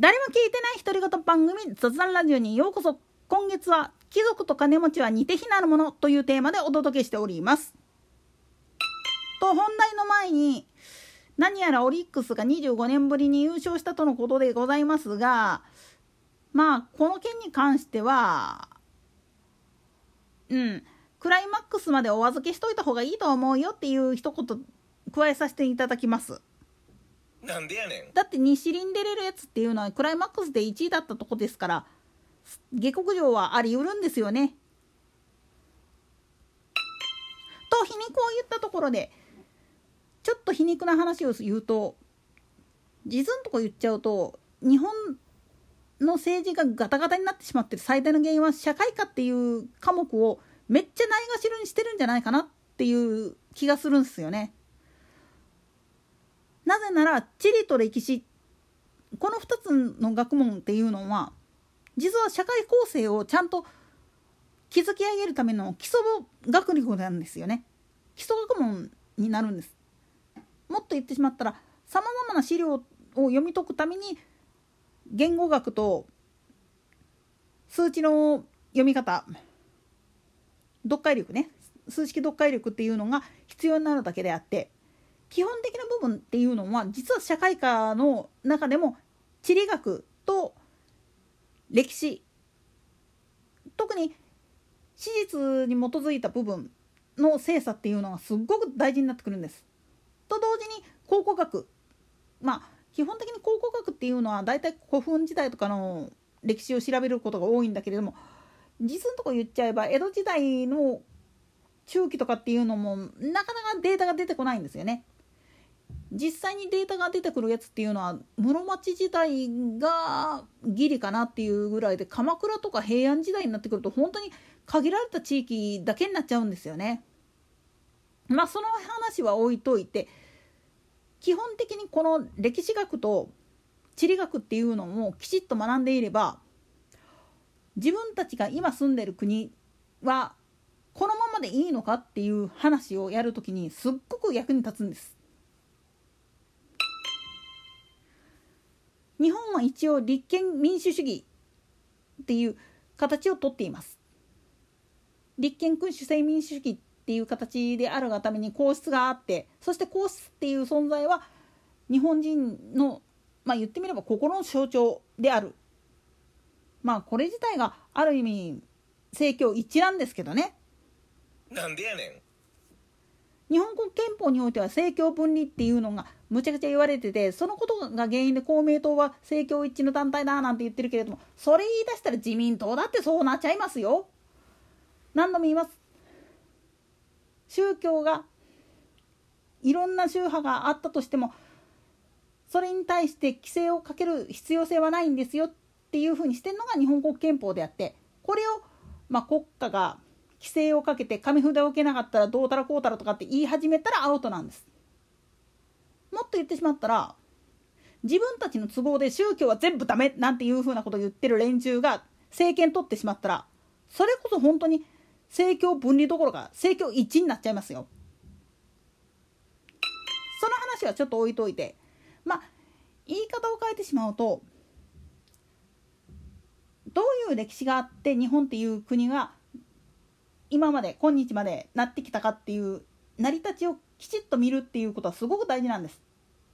誰も聞いてない独り言番組雑談ラジオにようこそ。今月は貴族と金持ちは似て非なるものというテーマでお届けしております。と本題の前に何やらオリックスが25年ぶりに優勝したとのことでございますがまあこの件に関してはうんクライマックスまでお預けしといた方がいいと思うよっていう一言加えさせていただきます。なんでやねんだって西輪出れるやつっていうのはクライマックスで1位だったとこですから下克上はあり得るんですよね。と皮肉を言ったところでちょっと皮肉な話を言うと実のとこ言っちゃうと日本の政治がガタガタになってしまってる最大の原因は社会科っていう科目をめっちゃないがしろにしてるんじゃないかなっていう気がするんですよね。なぜなら地理と歴史この2つの学問っていうのは実は社会構成をちゃんと築き上げるための基礎学力なんですよね。基礎学問になるんです。もっと言ってしまったらさまざまな資料を読み解くために言語学と数値の読み方読解力ね数式読解力っていうのが必要になるだけであって基本的な部分っていうのは実は社会科の中でも地理学と歴史特に史実に基づいた部分の精査っていうのがすっごく大事になってくるんです。と同時に考古学まあ基本的に考古学っていうのは大体古墳時代とかの歴史を調べることが多いんだけれども実のとこ言っちゃえば江戸時代の中期とかっていうのもなかなかデータが出てこないんですよね。実際にデータが出てくるやつっていうのは室町時代がギリかなっていうぐらいで鎌倉とか平安時代になってくると本当に限られた地域だけになっちゃうんですよね。まあその話は置いといて基本的にこの歴史学と地理学っていうのもきちっと学んでいれば自分たちが今住んでる国はこのままでいいのかっていう話をやるときにすっごく役に立つんです。一応立憲民主主義っていう形をとっています。立憲君主制民主主義っていう形であるがために皇室があってそして皇室っていう存在は日本人のまあ言ってみれば心の象徴である。まあこれ自体がある意味政教一致なんですけどね。なんでやねん。日本国憲法においては政教分離っていうのがむちゃくちゃ言われててそのことが原因で公明党は政教一致の団体だなんて言ってるけれどもそれ言い出したら自民党だってそうなっちゃいますよ。何度も言います？宗教がいろんな宗派があったとしてもそれに対して規制をかける必要性はないんですよっていうふうにしてるのが日本国憲法であってこれをまあ国家が規制をかけて紙札を受けなかったらどうたらこうたらとかって言い始めたらアウトなんです。もっと言ってしまったら自分たちの都合で宗教は全部ダメなんていうふうなことを言ってる連中が政権取ってしまったらそれこそ本当に政教分離どころか政教一致になっちゃいますよ。その話はちょっと置いといてまあ言い方を変えてしまうとどういう歴史があって日本っていう国が今まで今日までなってきたかっていう成り立ちをきちっと見るっていうことはすごく大事なんです。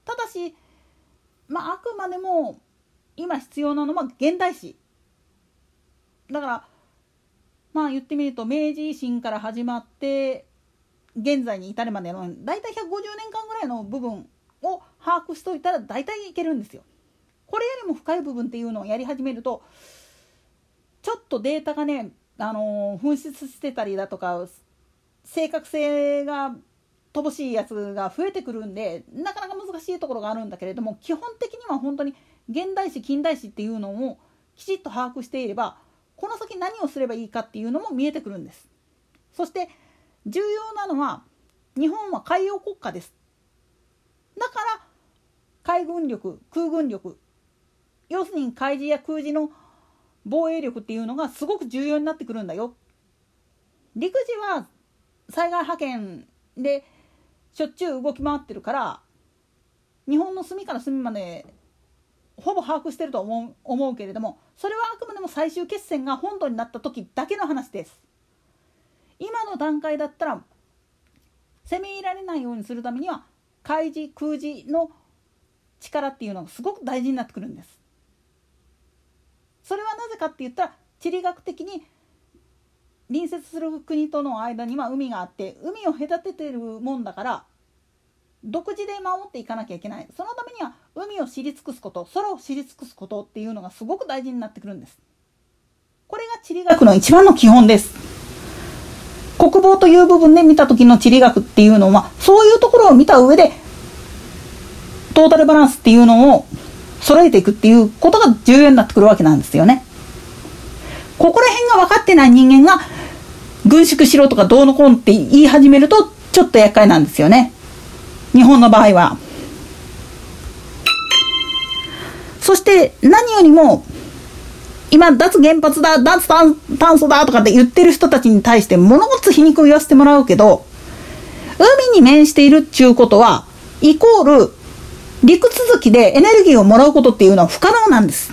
ただし、まあ、あくまでも今必要なのは現代史。だからまあ言ってみると明治維新から始まって現在に至るまでの大体150年間ぐらいの部分を把握しといたら大体いけるんですよ。これよりも深い部分っていうのをやり始めるとちょっとデータがね、あの、紛失してたりだとか正確性が乏しいやつが増えてくるんでなかなか難しいところがあるんだけれども基本的には本当に現代史近代史っていうのをきちっと把握していればこの先何をすればいいかっていうのも見えてくるんです。そして重要なのは日本は海洋国家です。だから海軍力空軍力要するに海事や空自の防衛力っていうのがすごく重要になってくるんだよ。陸自は災害派遣でしょっちゅう動き回ってるから日本の隅から隅までほぼ把握してると思う思うけれどもそれはあくまでも最終決戦が本土になった時だけの話です。今の段階だったら攻め入られないようにするためには開示空示の力っていうのがすごく大事になってくるんです。それはなぜかって言ったら地理学的に隣接する国との間には海があって海を隔ててるもんだから独自で守っていかなきゃいけない。そのためには海を知り尽くすこと空を知り尽くすことっていうのがすごく大事になってくるんです。これが地理学の一番の基本です。国防という部分で見た時の地理学っていうのはそういうところを見た上でトータルバランスっていうのを揃えていくっていうことが重要になってくるわけなんですよね。ここら辺が分かってない人間が軍縮しろとかどうのこうのって言い始めるとちょっと厄介なんですよね日本の場合は。そして何よりも、今、脱原発だ、脱炭素だとかって言ってる人たちに対して物事皮肉を言わせてもらうけど、海に面しているっていうことは、イコール、陸続きでエネルギーをもらうことっていうのは不可能なんです。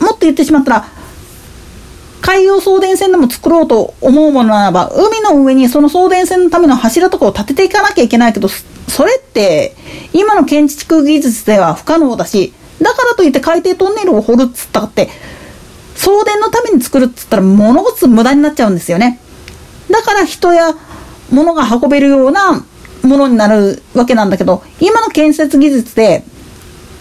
もっと言ってしまったら、海洋送電線でも作ろうと思うものならば、海の上にその送電線のための柱とかを立てていかなきゃいけないけど、それって、今の建築技術では不可能だし、だからといって海底トンネルを掘るっつったって、送電のために作るっつったら物事無駄になっちゃうんですよね。だから人や物が運べるようなものになるわけなんだけど、今の建設技術で、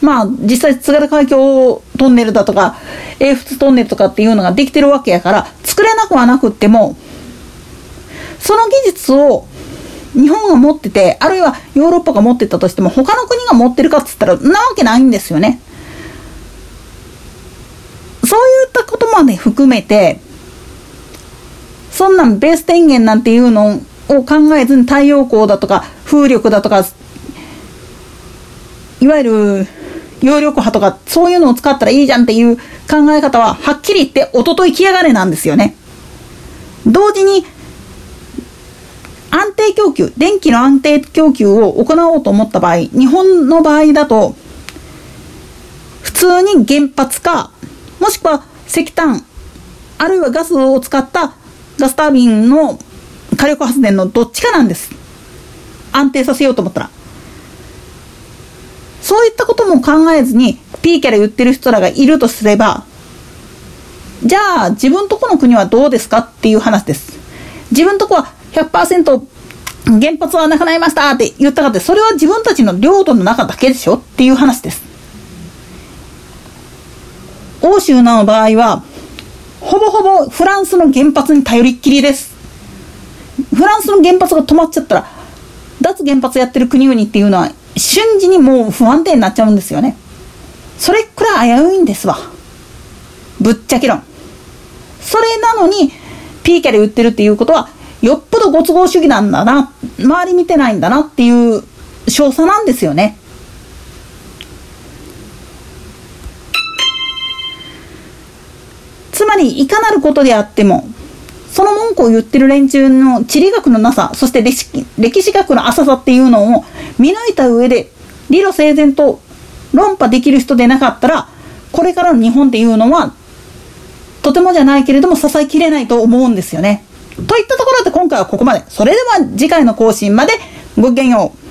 まあ、実際津軽海峡をトンネルだとか、英仏トンネルとかっていうのができてるわけやから、作れなくはなくっても、その技術を日本が持ってて、あるいはヨーロッパが持ってたとしても、他の国が持ってるかっつったら、なわけないんですよね。そういったことまで含めて、そんなんベース電源なんていうのを考えずに太陽光だとか風力だとか、いわゆる揚力波とか、そういうのを使ったらいいじゃんっていう考え方は、はっきり言って、おととい来やがれなんですよね。同時に、安定供給、電気の安定供給を行おうと思った場合、日本の場合だと、普通に原発か、もしくは石炭、あるいはガスを使ったガスタービンの火力発電のどっちかなんです。安定させようと思ったら。そういったことも考えずに、ピーキャラ言ってる人らがいるとすれば、じゃあ自分とこの国はどうですかっていう話です。自分とこは100%原発はなくなりましたって言ったかって、それは自分たちの領土の中だけでしょ？っていう話です。欧州の場合は、ほぼほぼフランスの原発に頼りっきりです。フランスの原発が止まっちゃったら、脱原発やってる国々っていうのは瞬時にもう不安定になっちゃうんですよね。それくらい危ういんですわ。ぶっちゃけ論。それなのに、ピーキャで売ってるっていうことは、よっぽどご都合主義なんだな、周り見てないんだなっていう少佐なんですよね。つまり、いかなることであっても、その文句を言ってる連中の地理学のなさ、そして歴史学の浅さっていうのを見抜いた上で、理路整然と論破できる人でなかったら、これからの日本っていうのは、とてもじゃないけれども支えきれないと思うんですよね。といったところで今回はここまで。それでは次回の更新までごきげんよう。